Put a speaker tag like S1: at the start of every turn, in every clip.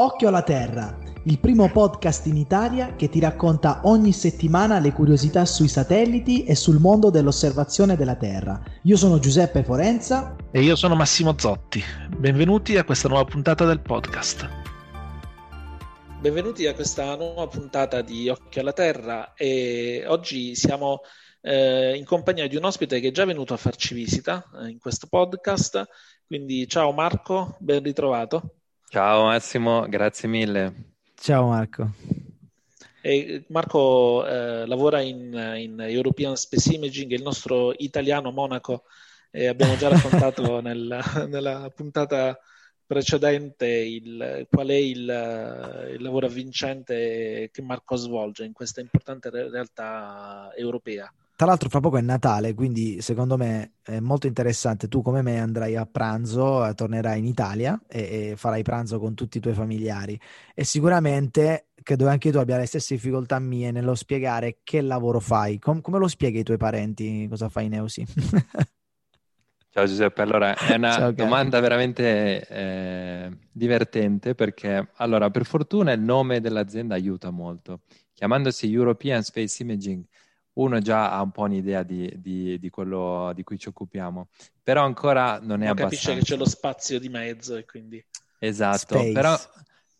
S1: Occhio alla Terra, il primo podcast in Italia che ti racconta ogni settimana le curiosità sui satelliti e sul mondo dell'osservazione della Terra. Io sono Giuseppe Forenza.
S2: E io sono Massimo Zotti. Benvenuti a questa nuova puntata del podcast.
S3: Benvenuti a questa nuova puntata di Occhio alla Terra e oggi siamo eh, in compagnia di un ospite che è già venuto a farci visita eh, in questo podcast. Quindi ciao Marco, ben ritrovato.
S4: Ciao Massimo, grazie mille.
S1: Ciao Marco.
S3: E Marco eh, lavora in, in, European Space Imaging, il nostro italiano Monaco, e abbiamo già raccontato nel, nella puntata precedente il, qual è il, il, lavoro avvincente che Marco svolge in questa importante realtà europea.
S1: Tra l'altro fra poco è Natale, quindi secondo me è molto interessante. Tu come me andrai a pranzo, eh, tornerai in Italia e, e, farai pranzo con tutti i tuoi familiari e sicuramente credo anche tu abbia le stesse difficoltà mie nello spiegare che lavoro fai. Com- come lo spieghi ai tuoi parenti cosa fai in Eusi?
S4: Ciao Giuseppe, allora è una Ciao, domanda veramente eh, divertente perché allora per fortuna il nome dell'azienda aiuta molto. Chiamandosi European Space Imaging uno già ha un po' un'idea di, di, di quello di cui ci occupiamo, però ancora non è non abbastanza.
S3: Capisce che c'è lo spazio di mezzo e quindi...
S4: Esatto, Space. però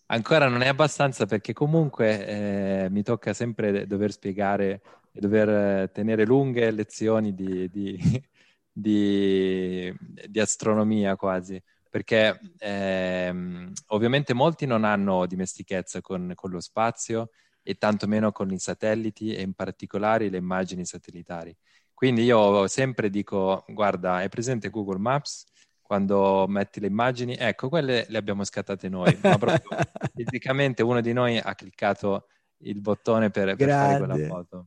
S4: ancora non è abbastanza perché comunque eh, mi tocca sempre dover spiegare e dover tenere lunghe lezioni di, di, di, di astronomia quasi, perché eh, ovviamente molti non hanno dimestichezza con, con lo spazio e tantomeno con i satelliti e in particolare le immagini satellitari. Quindi io sempre dico, guarda, hai presente Google Maps? Quando metti le immagini, ecco, quelle le abbiamo scattate noi, ma proprio fisicamente uno di noi ha cliccato il bottone per, per fare quella foto.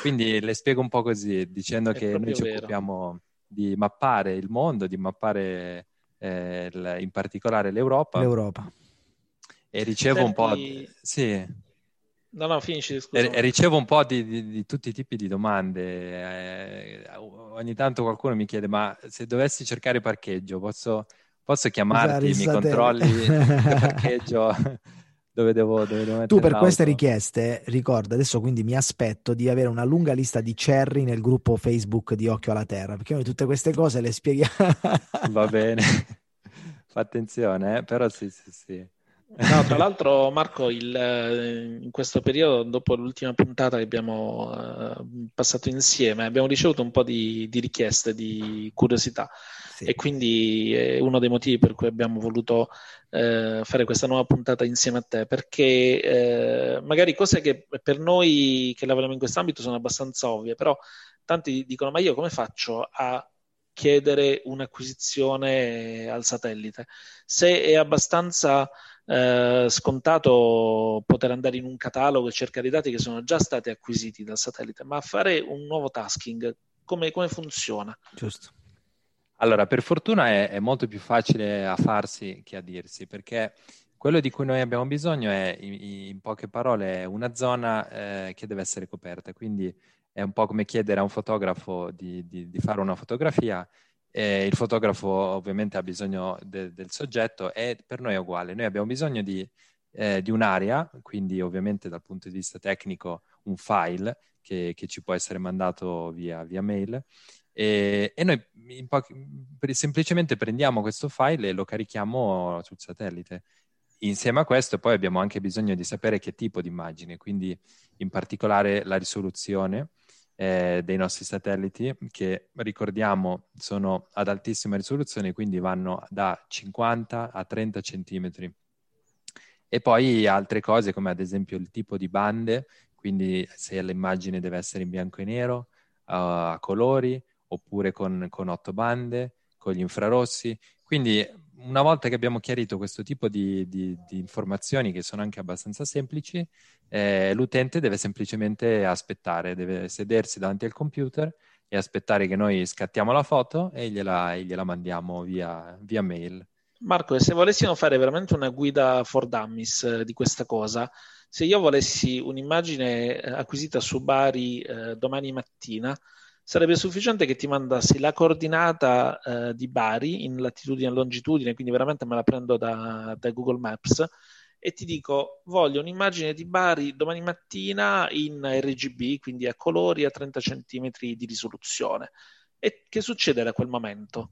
S4: Quindi le spiego un po' così, dicendo È che noi ci vero. occupiamo di mappare il mondo, di mappare eh, in particolare l'Europa.
S1: L'Europa.
S4: E ricevo Senti... un po'... Sì.
S3: No, no, finisci, scusa.
S4: E, ricevo un po' di, di, di, tutti i tipi di domande. Eh, ogni tanto qualcuno mi chiede, ma se dovessi cercare parcheggio, posso, posso chiamarti, mi controlli il parcheggio? dove devo, dove devo
S1: Tu per
S4: l'auto?
S1: queste richieste, ricorda, adesso quindi mi aspetto di avere una lunga lista di cerri nel gruppo Facebook di Occhio alla Terra, perché noi tutte queste cose le spieghiamo.
S4: Va bene, fa attenzione, eh? però sì, sì, sì.
S3: No, tra l'altro, Marco, il, eh, in questo periodo, dopo l'ultima puntata che abbiamo uh, passato insieme, abbiamo ricevuto un po' di, di richieste, di curiosità. Sì. E quindi è uno dei motivi per cui abbiamo voluto uh, fare questa nuova puntata insieme a te, perché uh, magari cose che per noi che lavoriamo in quest'ambito sono abbastanza ovvie, però tanti dicono: Ma io come faccio a chiedere un'acquisizione al satellite? Se è abbastanza eh, scontato poter andare in un catalogo e cercare i dati che sono già stati acquisiti dal satellite, ma fare un nuovo tasking, come, come funziona?
S4: Giusto. Allora, per fortuna è, è, molto più facile a farsi che a dirsi, perché quello di cui noi abbiamo bisogno è, in, in poche parole, una zona eh, che deve essere coperta. Quindi è un po' come chiedere a un fotografo di, di, di fare una fotografia eh, il fotografo ovviamente ha bisogno de- del soggetto e per noi è uguale. Noi abbiamo bisogno di, eh, di, un'area, quindi ovviamente dal punto di vista tecnico un file che, che ci può essere mandato via, via mail e, e noi pochi, semplicemente prendiamo questo file e lo carichiamo sul satellite. Insieme a questo poi abbiamo anche bisogno di sapere che tipo di immagine, quindi in particolare la risoluzione eh, dei nostri satelliti che ricordiamo sono ad altissima risoluzione, quindi vanno da 50 a 30 centimetri. E poi altre cose come ad esempio il tipo di bande, quindi se l'immagine deve essere in bianco e nero, uh, a colori, oppure con, con otto bande, con gli infrarossi. Quindi una volta che abbiamo chiarito questo tipo di, di, di informazioni che sono anche abbastanza semplici, eh, l'utente deve semplicemente aspettare, deve sedersi davanti al computer e aspettare che noi scattiamo la foto e gliela, e gliela mandiamo via, via, mail.
S3: Marco, e se volessimo fare veramente una guida for dummies eh, di questa cosa, se io volessi un'immagine eh, acquisita su Bari eh, domani mattina, sarebbe sufficiente che ti mandassi la coordinata eh, di Bari in latitudine e longitudine, quindi veramente me la prendo da, da Google Maps e ti dico voglio un'immagine di Bari domani mattina in RGB, quindi a colori a 30 cm di risoluzione. E che succede da quel momento?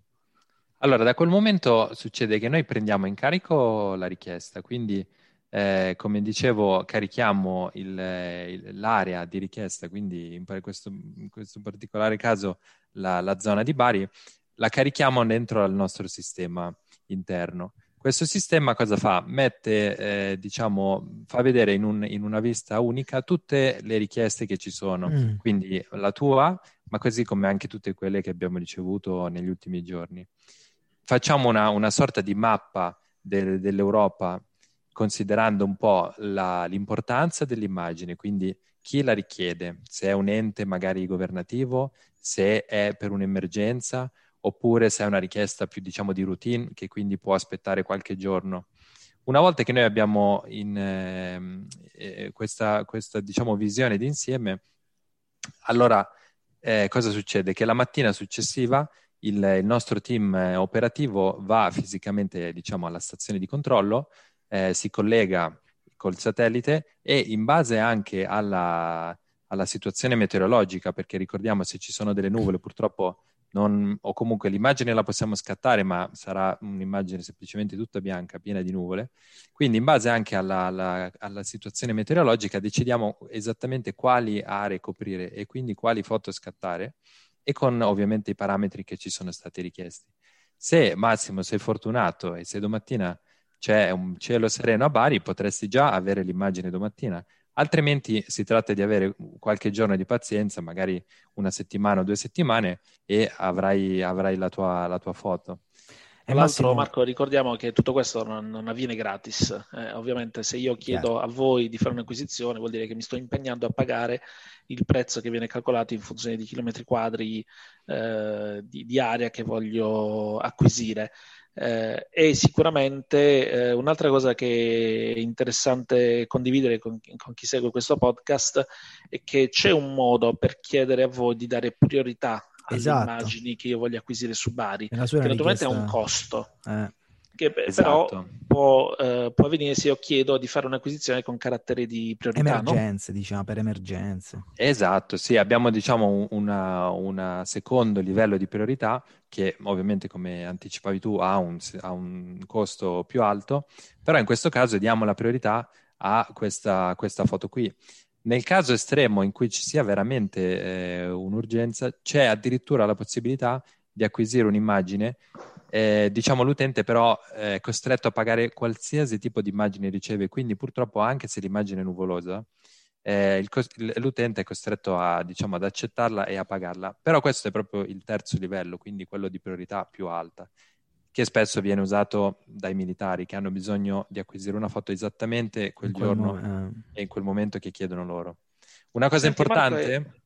S4: Allora, da quel momento succede che noi prendiamo in carico la richiesta, quindi eh, come dicevo carichiamo il, il, l'area di richiesta, quindi in questo, in questo particolare caso la, la, zona di Bari, la carichiamo dentro al nostro sistema interno. Questo sistema cosa fa? Mette, eh, diciamo, fa vedere in, un, in, una vista unica tutte le richieste che ci sono, mm. quindi la tua, ma così come anche tutte quelle che abbiamo ricevuto negli ultimi giorni. Facciamo una, una sorta di mappa del, dell'Europa considerando un po' la, l'importanza dell'immagine, quindi chi la richiede, se è un ente magari governativo, se è per un'emergenza oppure se è una richiesta più diciamo di routine che quindi può aspettare qualche giorno. Una volta che noi abbiamo in, eh, questa, questa diciamo, visione d'insieme, allora eh, cosa succede? Che la mattina successiva il, il nostro team eh, operativo va fisicamente diciamo, alla stazione di controllo, eh, si collega col satellite e in base anche alla, alla situazione meteorologica, perché ricordiamo se ci sono delle nuvole purtroppo non, o comunque l'immagine la possiamo scattare, ma sarà un'immagine semplicemente tutta bianca, piena di nuvole. Quindi, in base anche alla, alla, alla, situazione meteorologica, decidiamo esattamente quali aree coprire e quindi quali foto scattare, e con ovviamente i parametri che ci sono stati richiesti. Se Massimo sei fortunato e se domattina c'è un cielo sereno a Bari, potresti già avere l'immagine domattina. Altrimenti si tratta di avere qualche giorno di pazienza, magari una settimana o due settimane, e avrai, avrai la, tua, la tua foto.
S3: Tra l'altro. Marco, ricordiamo che tutto questo non, non avviene gratis. Eh, ovviamente, se io chiedo Chiaro. a voi di fare un'acquisizione, vuol dire che mi sto impegnando a pagare il prezzo che viene calcolato in funzione di chilometri quadri eh, di, di, area che voglio acquisire. Eh, e sicuramente eh, un'altra cosa che è interessante condividere con, con, chi segue questo podcast è che c'è un modo per chiedere a voi di dare priorità alle esatto. immagini che io voglio acquisire su Bari, che naturalmente ha un costo. Eh che esatto. però può, eh, può, avvenire se io chiedo di fare un'acquisizione con carattere di priorità.
S1: Emergenze,
S3: no?
S1: diciamo, per emergenze.
S4: Esatto, sì, abbiamo diciamo un secondo livello di priorità che ovviamente, come anticipavi tu, ha un, ha un, costo più alto, però in questo caso diamo la priorità a questa, questa foto qui. Nel caso estremo in cui ci sia veramente eh, un'urgenza, c'è addirittura la possibilità di acquisire un'immagine eh, diciamo l'utente però è costretto a pagare qualsiasi tipo di immagine riceve, quindi purtroppo anche se l'immagine è nuvolosa, eh, il, l'utente è costretto a, diciamo, ad accettarla e a pagarla. Però questo è proprio il terzo livello, quindi quello di priorità più alta, che spesso viene usato dai militari che hanno bisogno di acquisire una foto esattamente quel, quel giorno mo- eh. e in quel momento che chiedono loro. Una cosa Senti, importante, Marco,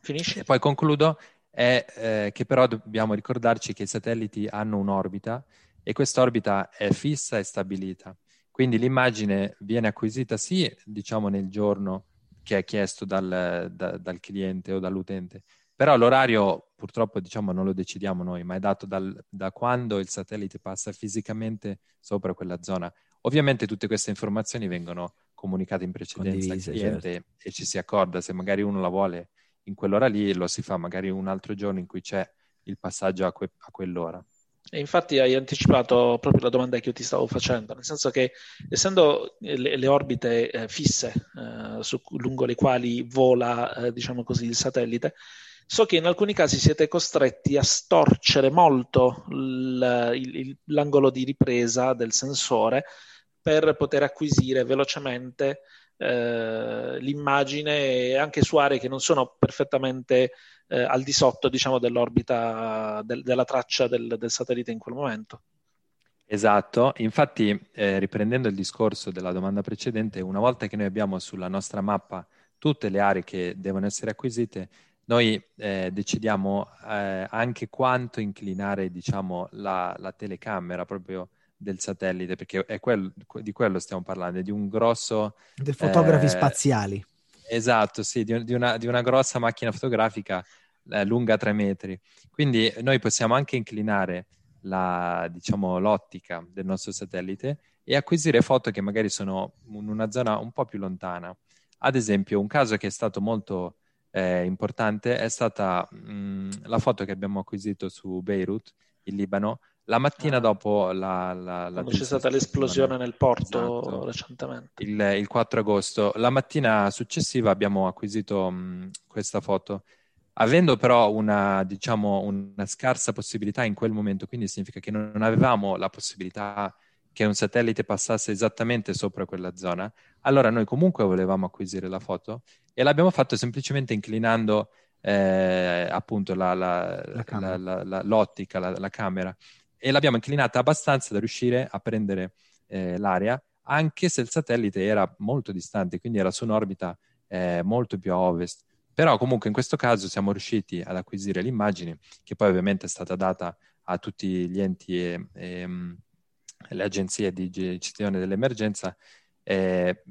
S4: finisci? e poi concludo, è eh, che però dobbiamo ricordarci che i satelliti hanno un'orbita e questa orbita è fissa e stabilita. Quindi l'immagine viene acquisita sì, diciamo, nel giorno che è chiesto dal, da, dal cliente o dall'utente, però l'orario purtroppo diciamo, non lo decidiamo noi, ma è dato dal, da quando il satellite passa fisicamente sopra quella zona. Ovviamente tutte queste informazioni vengono comunicate in precedenza al cliente certo. e ci si accorda se magari uno la vuole in quell'ora lì lo si fa magari un altro giorno in cui c'è il passaggio a, que- a quell'ora.
S3: E infatti hai anticipato proprio la domanda che io ti stavo facendo, nel senso che essendo le, le orbite eh, fisse eh, su, lungo le quali vola, eh, diciamo così, il satellite, so che in alcuni casi siete costretti a storcere molto il, il, l'angolo di ripresa del sensore per poter acquisire velocemente eh, l'immagine anche su aree che non sono perfettamente eh, al di sotto diciamo, dell'orbita del, della traccia del, del, satellite in quel momento.
S4: Esatto, infatti eh, riprendendo il discorso della domanda precedente, una volta che noi abbiamo sulla nostra mappa tutte le aree che devono essere acquisite, noi eh, decidiamo eh, anche quanto inclinare diciamo, la, la telecamera proprio del satellite, perché è quel, di quello stiamo parlando, di un grosso...
S1: Dei fotografi eh, spaziali.
S4: Esatto, sì, di, di, una, di, una, grossa macchina fotografica eh, lunga tre metri. Quindi noi possiamo anche inclinare la, diciamo, l'ottica del nostro satellite e acquisire foto che magari sono in una zona un po' più lontana. Ad esempio, un caso che è stato molto eh, importante è stata mh, la foto che abbiamo acquisito su Beirut, in Libano, la mattina ah. dopo la, la,
S3: la c'è stata l'esplosione nel porto esatto. recentemente.
S4: Il, il, 4 agosto. La mattina successiva abbiamo acquisito mh, questa foto, avendo però una, diciamo, una scarsa possibilità in quel momento, quindi significa che non avevamo la possibilità che un satellite passasse esattamente sopra quella zona, allora noi comunque volevamo acquisire la foto e l'abbiamo fatto semplicemente inclinando eh, appunto la, la, la, l'ottica, la, camera e l'abbiamo inclinata abbastanza da riuscire a prendere eh, l'area anche se il satellite era molto distante, quindi era su un'orbita eh, molto più a ovest. Però comunque in questo caso siamo riusciti ad acquisire l'immagine, che poi ovviamente è stata data a tutti gli enti e, e le agenzie di gestione dell'emergenza eh,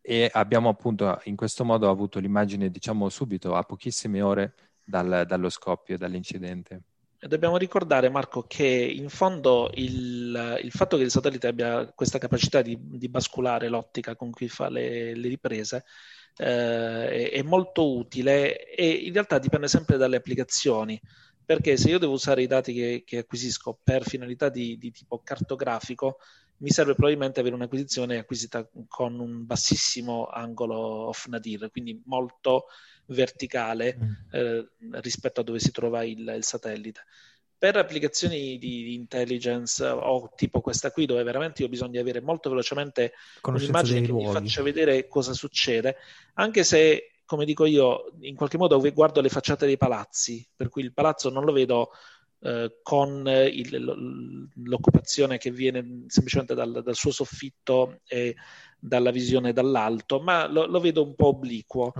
S4: e abbiamo appunto in questo modo avuto l'immagine diciamo subito a pochissime ore dal, dallo scoppio, dall'incidente.
S3: E dobbiamo ricordare, Marco, che in fondo il, il, fatto che il satellite abbia questa capacità di, di basculare l'ottica con cui fa le, le riprese eh, è, è, molto utile e in realtà dipende sempre dalle applicazioni perché se io devo usare i dati che, che acquisisco per finalità di, di, tipo cartografico, mi serve probabilmente avere un'acquisizione acquisita con un bassissimo angolo off nadir, quindi molto verticale mm. eh, rispetto a dove si trova il, il satellite. Per applicazioni di, di, intelligence o tipo questa qui, dove veramente io ho bisogno di avere molto velocemente un'immagine che luoghi. mi faccia vedere cosa succede, anche se come dico io, in qualche modo guardo le facciate dei palazzi, per cui il palazzo non lo vedo eh, con il, l'occupazione che viene semplicemente dal, dal, suo soffitto e dalla visione dall'alto, ma lo, lo vedo un po' obliquo.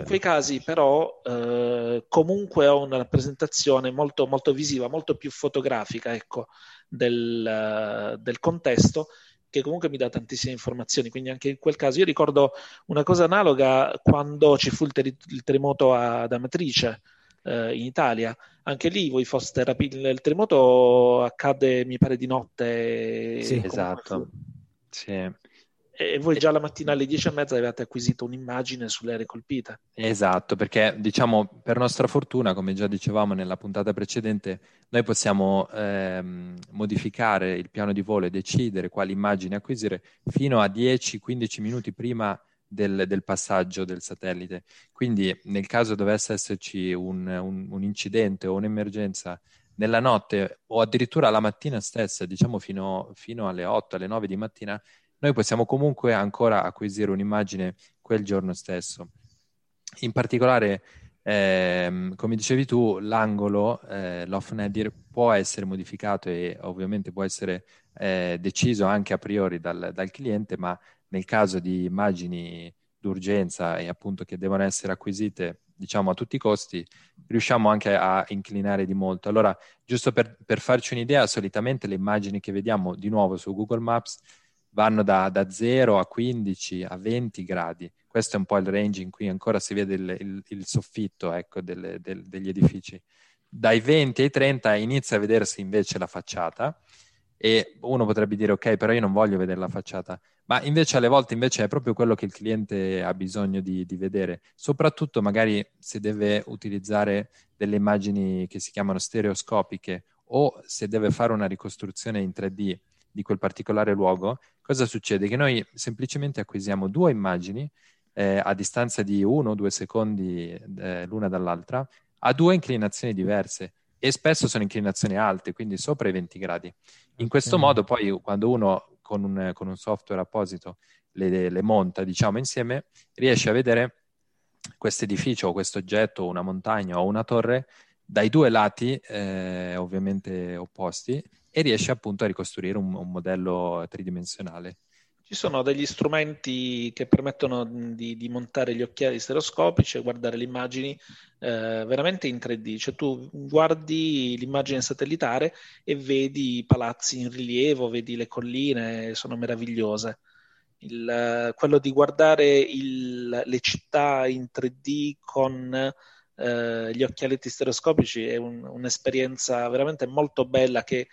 S3: In quei casi però eh, comunque ho una rappresentazione molto, molto visiva, molto più fotografica ecco, del, del contesto che comunque mi dà tantissime informazioni, quindi anche in quel caso io ricordo una cosa analoga quando ci fu il, ter- il terremoto ad Amatrice eh, in Italia, anche lì voi foste rapiti, il terremoto accade mi pare di notte.
S4: Sì, esatto. Sì
S3: e voi già la mattina alle 10 e mezza avete acquisito un'immagine sulle aree colpite.
S4: Esatto, perché diciamo per nostra fortuna, come già dicevamo nella puntata precedente, noi possiamo ehm, modificare il piano di volo e decidere quali immagini acquisire fino a 10-15 minuti prima del, del, passaggio del satellite. Quindi nel caso dovesse esserci un, un, un incidente o un'emergenza nella notte o addirittura la mattina stessa, diciamo fino, fino alle 8, alle 9 di mattina, noi possiamo comunque ancora acquisire un'immagine quel giorno stesso. In particolare, ehm, come dicevi tu, l'angolo, eh, l'off nadir, può essere modificato e ovviamente può essere eh, deciso anche a priori dal, dal, cliente, ma nel caso di immagini d'urgenza e appunto che devono essere acquisite diciamo a tutti i costi, riusciamo anche a inclinare di molto. Allora, giusto per, per farci un'idea, solitamente le immagini che vediamo di nuovo su Google Maps vanno da, da 0 a 15 a 20 gradi. Questo è un po' il range in cui ancora si vede il, il, il soffitto ecco, delle, del, degli edifici. Dai 20 ai 30 inizia a vedersi invece la facciata e uno potrebbe dire ok, però io non voglio vedere la facciata, ma invece alle volte invece è proprio quello che il cliente ha bisogno di, di vedere, soprattutto magari se deve utilizzare delle immagini che si chiamano stereoscopiche o se deve fare una ricostruzione in 3D di quel particolare luogo, cosa succede? Che noi semplicemente acquisiamo due immagini eh, a distanza di uno o due secondi eh, l'una dall'altra, a due inclinazioni diverse e spesso sono inclinazioni alte, quindi sopra i 20 gradi. In questo okay. modo poi quando uno con un, con un software apposito le, le, monta, diciamo, insieme, riesce a vedere questo edificio o questo oggetto, una montagna o una torre, dai due lati eh, ovviamente opposti e riesce appunto a ricostruire un, un modello tridimensionale.
S3: Ci sono degli strumenti che permettono di, di, montare gli occhiali stereoscopici e guardare le immagini eh, veramente in 3D. Cioè tu guardi l'immagine satellitare e vedi i palazzi in rilievo, vedi le colline, sono meravigliose. Il, quello di guardare il, le città in 3D con eh, gli occhialetti stereoscopici è un, un'esperienza veramente molto bella che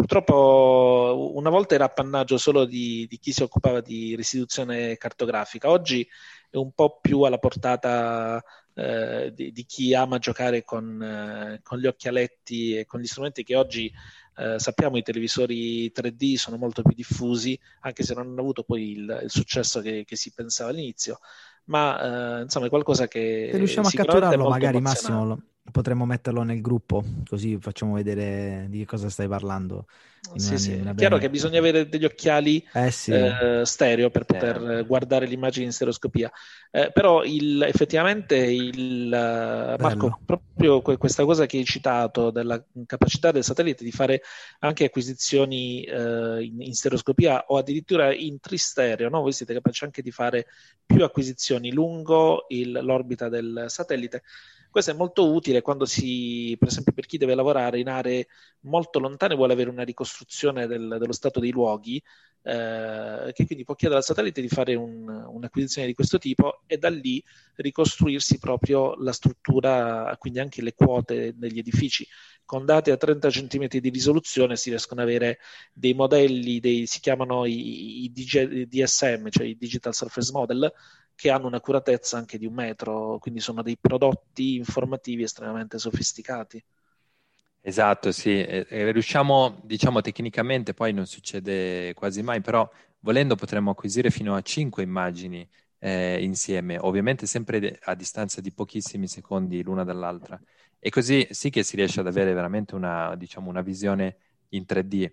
S3: purtroppo una volta era appannaggio solo di, di, chi si occupava di restituzione cartografica, oggi è un po' più alla portata eh, di, di, chi ama giocare con, eh, con, gli occhialetti e con gli strumenti che oggi eh, sappiamo i televisori 3D sono molto più diffusi, anche se non hanno avuto poi il, il successo che, che, si pensava all'inizio. Ma eh, insomma è qualcosa che.
S1: Se riusciamo a catturarlo, magari Massimo potremmo metterlo nel gruppo, così facciamo vedere di che cosa stai parlando.
S3: Sì, sì. È chiaro che bisogna avere degli occhiali
S1: eh sì.
S3: eh, stereo per poter eh. guardare l'immagine in stereoscopia. Eh, però il, effettivamente il, Marco, proprio questa cosa che hai citato della capacità del satellite di fare anche acquisizioni eh, in, in, stereoscopia o addirittura in tristereo, no? voi siete capaci anche di fare più acquisizioni lungo il, l'orbita del satellite. Questo è molto utile quando si, per esempio, per chi deve lavorare in aree molto lontane e vuole avere una ricostruzione del, dello stato dei luoghi, eh, che quindi può chiedere al satellite di fare un, un'acquisizione di questo tipo e da lì ricostruirsi proprio la struttura, quindi anche le quote degli edifici. Con dati a 30 cm di risoluzione si riescono ad avere dei modelli, dei, si chiamano i, i DSM, cioè i Digital Surface Model, che hanno un'accuratezza anche di un metro, quindi sono dei prodotti informativi estremamente sofisticati.
S4: Esatto, sì, e, e riusciamo, diciamo tecnicamente, poi non succede quasi mai, però volendo potremmo acquisire fino a 5 immagini eh, insieme, ovviamente sempre a distanza di pochissimi secondi l'una dall'altra. E così sì che si riesce ad avere veramente una, diciamo, una visione in 3D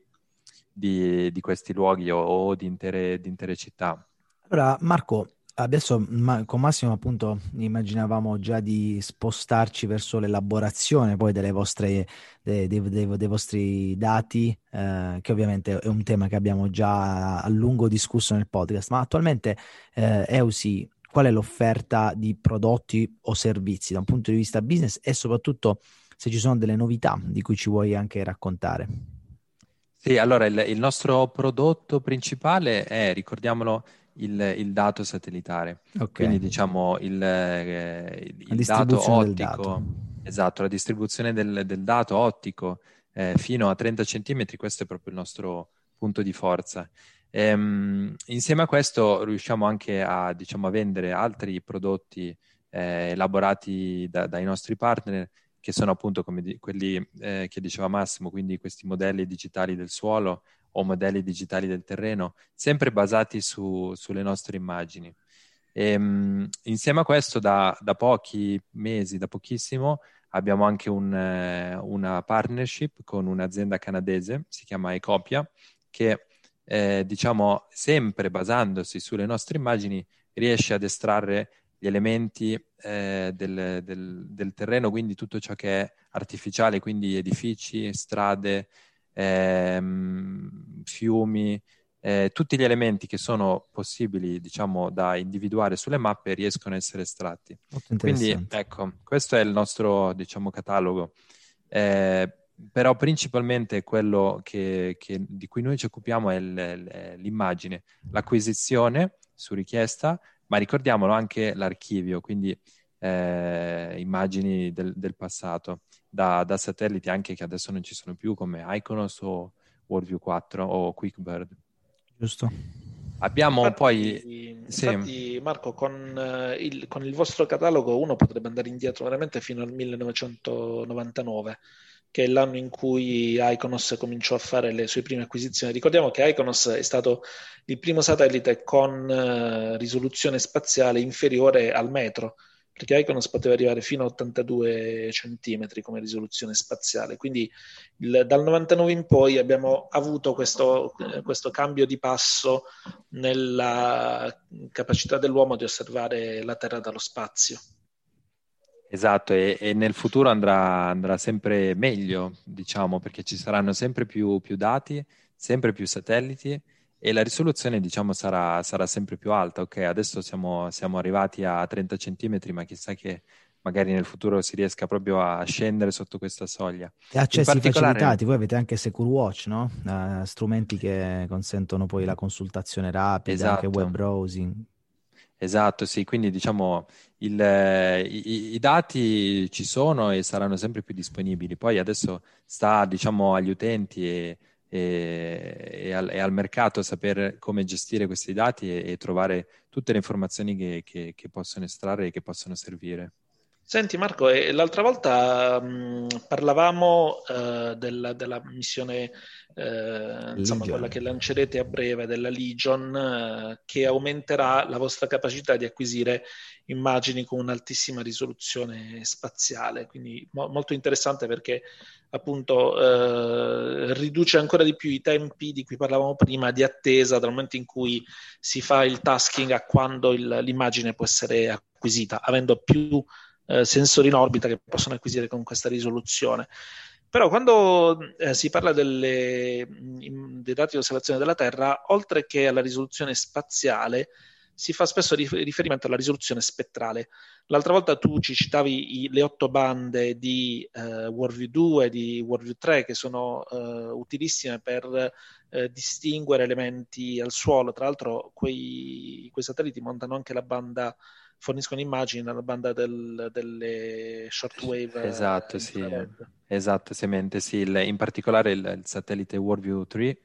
S4: di, di questi luoghi o, o di, intere, di intere città.
S1: Allora, Marco, Adesso ma, con Massimo appunto immaginavamo già di spostarci verso l'elaborazione poi delle vostre, dei, dei, dei, dei vostri dati, eh, che ovviamente è un tema che abbiamo già a lungo discusso nel podcast, ma attualmente eh, EUSI qual è l'offerta di prodotti o servizi da un punto di vista business e soprattutto se ci sono delle novità di cui ci vuoi anche raccontare.
S4: Sì, allora il, il nostro prodotto principale è, ricordiamolo, il, il dato satellitare. Okay. Quindi diciamo il, eh, il dato ottico, dato. esatto, la distribuzione del, del dato ottico eh, fino a 30 cm, questo è proprio il nostro punto di forza. Ehm, insieme a questo riusciamo anche a, diciamo, a vendere altri prodotti eh, elaborati da, dai nostri partner che sono appunto come di, quelli eh, che diceva Massimo, quindi questi modelli digitali del suolo o modelli digitali del terreno, sempre basati su, sulle nostre immagini. E, um, insieme a questo, da, da, pochi mesi, da pochissimo, abbiamo anche un, eh, una partnership con un'azienda canadese, si chiama Ecopia, che eh, diciamo sempre basandosi sulle nostre immagini riesce ad estrarre gli elementi eh, del, del, del, terreno, quindi tutto ciò che è artificiale, quindi edifici, strade, ehm, fiumi, eh, tutti gli elementi che sono possibili, diciamo, da individuare sulle mappe riescono a essere estratti. Quindi, ecco, questo è il nostro, diciamo, catalogo. Eh, però principalmente quello che, che, di cui noi ci occupiamo è l'immagine, l'acquisizione su richiesta, ma ricordiamolo anche l'archivio, quindi eh, immagini del, del passato da, da, satelliti anche che adesso non ci sono più come Iconos o Worldview 4 o QuickBird.
S1: Giusto.
S4: Abbiamo infatti, poi...
S3: Infatti, sì. Marco, con, uh, il, con il vostro catalogo uno potrebbe andare indietro veramente fino al 1999 che è l'anno in cui Iconos cominciò a fare le sue prime acquisizioni. Ricordiamo che Iconos è stato il primo satellite con uh, risoluzione spaziale inferiore al metro, perché Iconos poteva arrivare fino a 82 centimetri come risoluzione spaziale. Quindi il, dal 99 in poi abbiamo avuto questo, questo, cambio di passo nella capacità dell'uomo di osservare la Terra dallo spazio.
S4: Esatto, e, e nel futuro andrà, andrà, sempre meglio, diciamo, perché ci saranno sempre più, più dati, sempre più satelliti e la risoluzione diciamo sarà, sarà sempre più alta. Ok, adesso siamo, siamo, arrivati a 30 cm, ma chissà che magari nel futuro si riesca proprio a scendere sotto questa soglia.
S1: E accessi particolare... facilitati, voi avete anche Secure Watch, no? Uh, strumenti che consentono poi la consultazione rapida, esatto. anche web browsing.
S4: Esatto, sì, quindi diciamo il, i, i, dati ci sono e saranno sempre più disponibili. Poi adesso sta diciamo agli utenti e e, e, al, e, al, mercato saper come gestire questi dati e, e trovare tutte le informazioni che, che, che, possono estrarre e che possono servire.
S3: Senti Marco, l'altra volta mh, parlavamo uh, della, della, missione, uh, insomma quella che lancerete a breve della Legion, uh, che aumenterà la vostra capacità di acquisire immagini con un'altissima risoluzione spaziale. Quindi mo- molto interessante perché appunto eh, riduce ancora di più i tempi di cui parlavamo prima di attesa dal momento in cui si fa il tasking a quando il, l'immagine può essere acquisita, avendo più eh, sensori in orbita che possono acquisire con questa risoluzione. Però quando eh, si parla delle, dei dati di osservazione della Terra, oltre che alla risoluzione spaziale, si fa spesso riferimento alla risoluzione spettrale. L'altra volta tu ci citavi i, le otto bande di eh, WorldView 2 di WorldView 3 che sono eh, utilissime per eh, distinguere elementi al suolo. Tra l'altro quei, quei, satelliti montano anche la banda, forniscono immagini nella banda del, delle shortwave.
S4: Esatto, sì. Esatto, semente, sì. Il, in particolare il, il satellite WorldView 3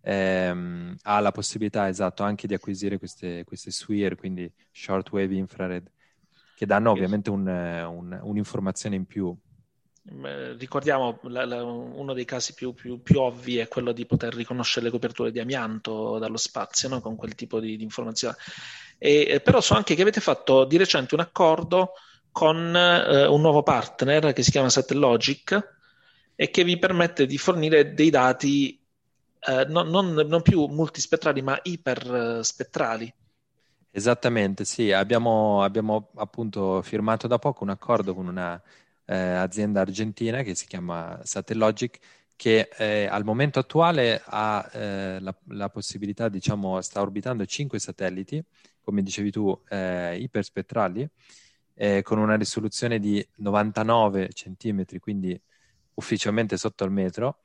S4: ehm, ha la possibilità, esatto, anche di acquisire queste, queste SWIR, quindi shortwave infrared, che danno ovviamente un, un, un'informazione in più.
S3: Ricordiamo la, la, uno dei casi più, più, più, ovvi è quello di poter riconoscere le coperture di amianto dallo spazio no? con quel tipo di, di informazione. E, però so anche che avete fatto di recente un accordo con eh, un nuovo partner che si chiama Satellogic e che vi permette di fornire dei dati eh, non, non, non, più multispettrali ma iperspettrali.
S4: Esattamente, sì, abbiamo, abbiamo, appunto firmato da poco un accordo con un'azienda eh, argentina che si chiama Satellogic che eh, al momento attuale ha eh, la, la, possibilità, diciamo, sta orbitando 5 satelliti, come dicevi tu, eh, iperspettrali, eh, con una risoluzione di 99 centimetri, quindi ufficialmente sotto il metro,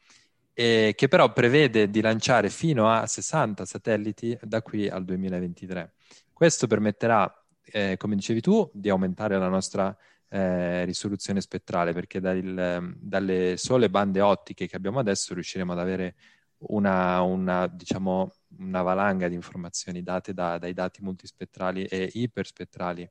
S4: eh, che però prevede di lanciare fino a 60 satelliti da qui al 2023. Questo permetterà, eh, come dicevi tu, di aumentare la nostra eh, risoluzione spettrale, perché dal, dalle sole bande ottiche che abbiamo adesso riusciremo ad avere una, una, diciamo, una valanga di informazioni date da, dai dati multispettrali e iperspettrali.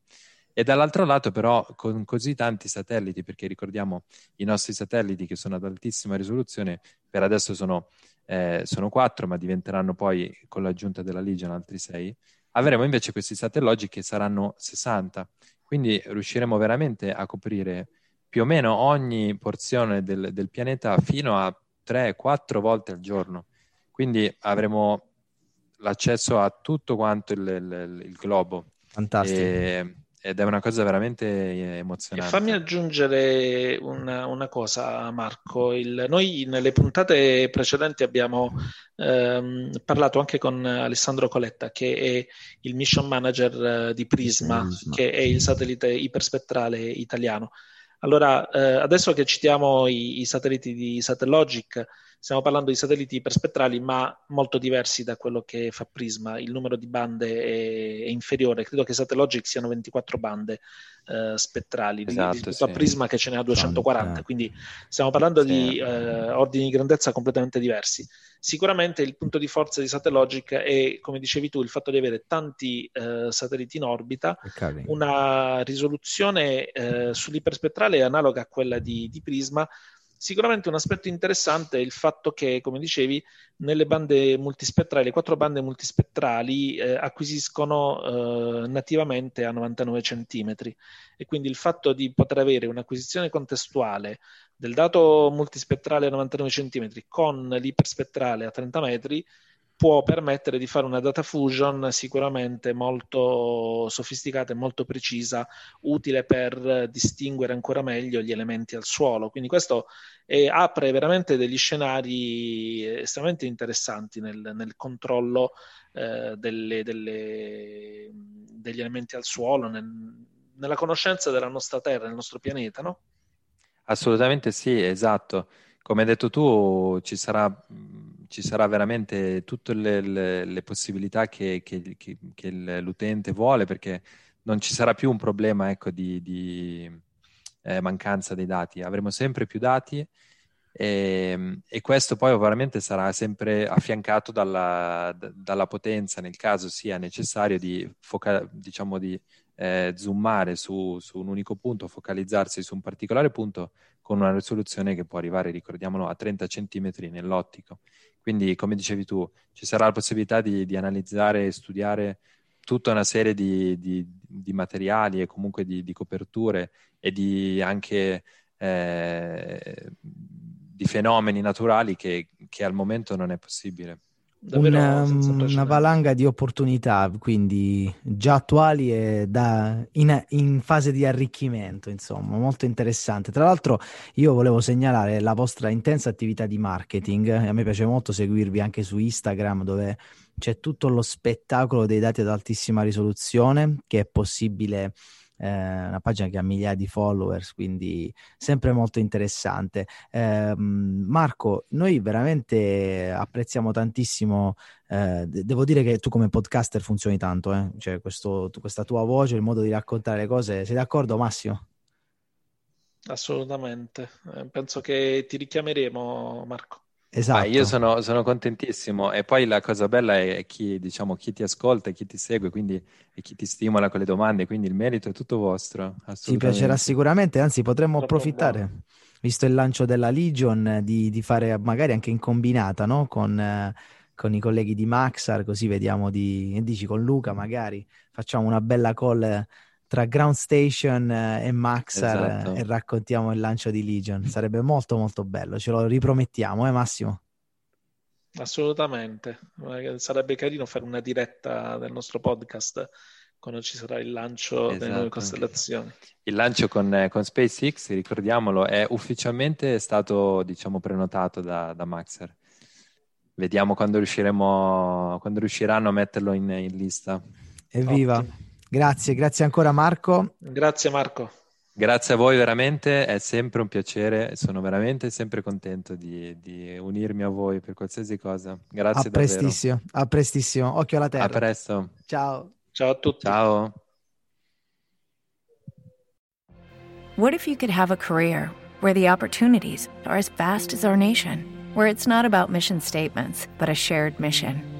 S4: E dall'altro lato però con così tanti satelliti, perché ricordiamo i nostri satelliti che sono ad altissima risoluzione, per adesso sono, eh, sono 4, ma diventeranno poi con l'aggiunta della Legion altri 6, avremo invece questi satellogi che saranno 60, quindi riusciremo veramente a coprire più o meno ogni porzione del, del pianeta fino a 3-4 volte al giorno. Quindi avremo l'accesso a tutto quanto il, il, il globo.
S1: Fantastico. E,
S4: ed è una cosa veramente eh, emozionante.
S3: E fammi aggiungere una, una cosa, Marco. Il, noi nelle puntate precedenti abbiamo ehm, parlato anche con Alessandro Coletta, che è il mission manager eh, di Prisma, Prisma, che è il satellite iperspettrale italiano. Allora, eh, adesso che citiamo i, i satelliti di Satellogic, Stiamo parlando di satelliti iperspettrali, ma molto diversi da quello che fa Prisma. Il numero di bande è, è inferiore. Credo che Satellogic siano 24 bande uh, spettrali esatto, rispetto sì. a Prisma che ce ne ha 240. Quindi stiamo parlando sì. di uh, ordini di grandezza completamente diversi. Sicuramente il punto di forza di Satellogic è, come dicevi tu, il fatto di avere tanti uh, satelliti in orbita, una risoluzione sull'iperspettrale analoga a quella di, di Prisma Sicuramente un aspetto interessante è il fatto che, come dicevi, nelle bande multispettrali, le quattro bande multispettrali eh, acquisiscono eh, nativamente a 99 cm e quindi il fatto di poter avere un'acquisizione contestuale del dato multispettrale a 99 cm con l'iperspettrale a 30 metri può permettere di fare una data fusion sicuramente molto sofisticata e molto precisa, utile per distinguere ancora meglio gli elementi al suolo. Quindi questo eh, apre veramente degli scenari estremamente interessanti nel, nel controllo eh, delle, delle, degli elementi al suolo, nel, nella conoscenza della nostra Terra, del nostro pianeta, no?
S4: Assolutamente sì, esatto. Come hai detto tu, ci sarà ci sarà veramente tutte le, le, le possibilità che, che, che, che, l'utente vuole perché non ci sarà più un problema ecco, di, di eh, mancanza dei dati, avremo sempre più dati E, ehm, e, questo poi ovviamente sarà sempre affiancato dalla, dalla potenza nel caso sia necessario di, foca- diciamo di eh, zoomare su, su, un unico punto, focalizzarsi su un particolare punto con una risoluzione che può arrivare, ricordiamolo, a 30 cm nell'ottico. Quindi, come dicevi tu, ci sarà la possibilità di, di analizzare e studiare tutta una serie di, di, di materiali e comunque di, coperture e di anche eh, di fenomeni naturali che, che al momento non è possibile.
S1: Una, una, valanga di opportunità, quindi già attuali e da, in, in, fase di arricchimento, insomma, molto interessante. Tra l'altro, io volevo segnalare la vostra intensa attività di marketing. A me piace molto seguirvi anche su Instagram, dove c'è tutto lo spettacolo dei dati ad altissima risoluzione che è possibile eh, una pagina che ha migliaia di followers, quindi sempre molto interessante. Eh, Marco, noi veramente apprezziamo tantissimo, eh, devo dire che tu come podcaster funzioni tanto, eh? cioè questo, questa tua voce, il modo di raccontare le cose, sei d'accordo Massimo?
S3: Assolutamente, eh, penso che ti richiameremo Marco.
S4: Esatto. Ah, io sono, sono, contentissimo e poi la cosa bella è chi, diciamo, chi ti ascolta e chi ti segue quindi, e chi ti stimola con le domande, quindi il merito è tutto vostro.
S1: Ci piacerà sicuramente, anzi potremmo approfittare, visto il lancio della Legion, di, di, fare magari anche in combinata no? con, eh, con, i colleghi di Maxar, così vediamo di, dici con Luca magari, facciamo una bella call tra Ground Station eh, e Maxar eh, esatto. e raccontiamo il lancio di Legion. Sarebbe molto molto bello, ce lo ripromettiamo, eh Massimo?
S3: Assolutamente, sarebbe carino fare una diretta del nostro podcast quando ci sarà il lancio esatto. delle nuove costellazioni.
S4: Il lancio con, con, SpaceX, ricordiamolo, è ufficialmente stato diciamo, prenotato da, da Maxar. Vediamo quando riusciremo, quando riusciranno a metterlo in, in lista.
S1: Evviva! Ottimo. Grazie, grazie ancora Marco.
S3: Grazie Marco.
S4: Grazie a voi veramente, è sempre un piacere, sono veramente sempre contento di, di unirmi a voi per qualsiasi cosa. Grazie
S1: a prestissimo,
S4: davvero.
S1: A prestissimo, occhio alla terra.
S4: A presto.
S1: Ciao.
S3: Ciao a tutti.
S4: Ciao.
S5: What if you could have a career where the opportunities are as vast as our nation, where it's not about mission statements, but a shared mission?